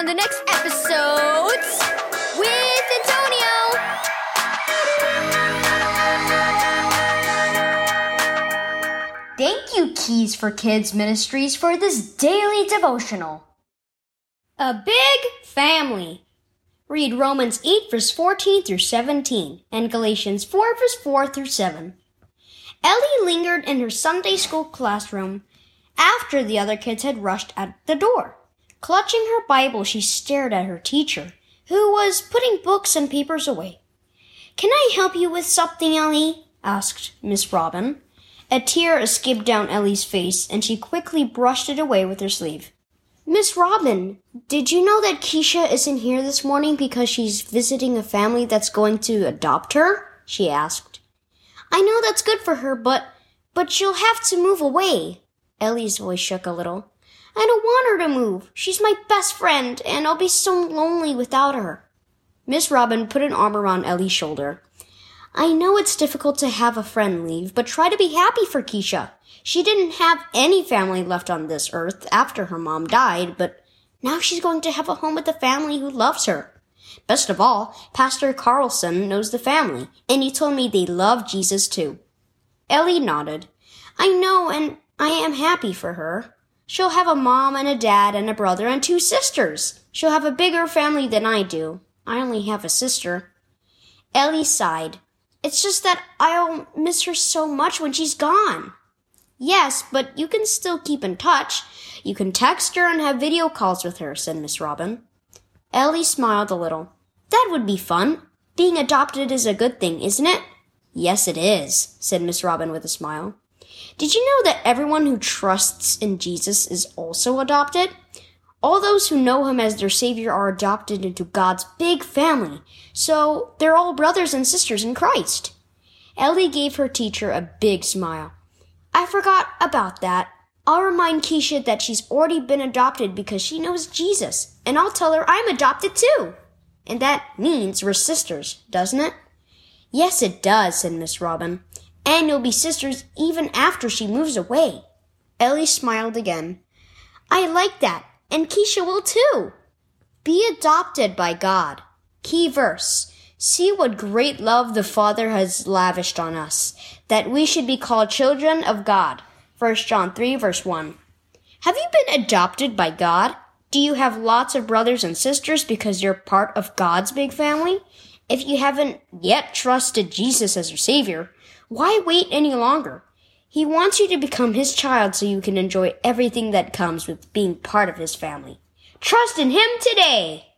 on the next episodes with Antonio. Thank you, Keys for Kids Ministries, for this daily devotional. A big family. Read Romans 8, verse 14 through 17, and Galatians 4, verse 4 through 7. Ellie lingered in her Sunday school classroom after the other kids had rushed out the door. Clutching her Bible, she stared at her teacher, who was putting books and papers away. Can I help you with something, Ellie? asked Miss Robin. A tear escaped down Ellie's face, and she quickly brushed it away with her sleeve. Miss Robin, did you know that Keisha isn't here this morning because she's visiting a family that's going to adopt her? she asked. I know that's good for her, but but she'll have to move away. Ellie's voice shook a little. I don't want her to move. She's my best friend, and I'll be so lonely without her. Miss Robin put an arm around Ellie's shoulder. I know it's difficult to have a friend leave, but try to be happy for Keisha. She didn't have any family left on this earth after her mom died, but now she's going to have a home with a family who loves her. Best of all, Pastor Carlson knows the family, and he told me they love Jesus too. Ellie nodded. I know, and I am happy for her. She'll have a mom and a dad and a brother and two sisters. She'll have a bigger family than I do. I only have a sister. Ellie sighed. It's just that I'll miss her so much when she's gone. Yes, but you can still keep in touch. You can text her and have video calls with her, said Miss Robin. Ellie smiled a little. That would be fun. Being adopted is a good thing, isn't it? Yes, it is, said Miss Robin with a smile. Did you know that everyone who trusts in Jesus is also adopted? All those who know him as their savior are adopted into God's big family. So they're all brothers and sisters in Christ. Ellie gave her teacher a big smile. I forgot about that. I'll remind Keisha that she's already been adopted because she knows Jesus, and I'll tell her I'm adopted too. And that means we're sisters, doesn't it? Yes, it does, said Miss Robin. And you'll be sisters even after she moves away. Ellie smiled again. I like that and Keisha will too. Be adopted by God. Key verse. See what great love the Father has lavished on us, that we should be called children of God. 1 John 3 verse 1. Have you been adopted by God? Do you have lots of brothers and sisters because you're part of God's big family? If you haven't yet trusted Jesus as your Savior, why wait any longer? He wants you to become his child so you can enjoy everything that comes with being part of his family. Trust in him today!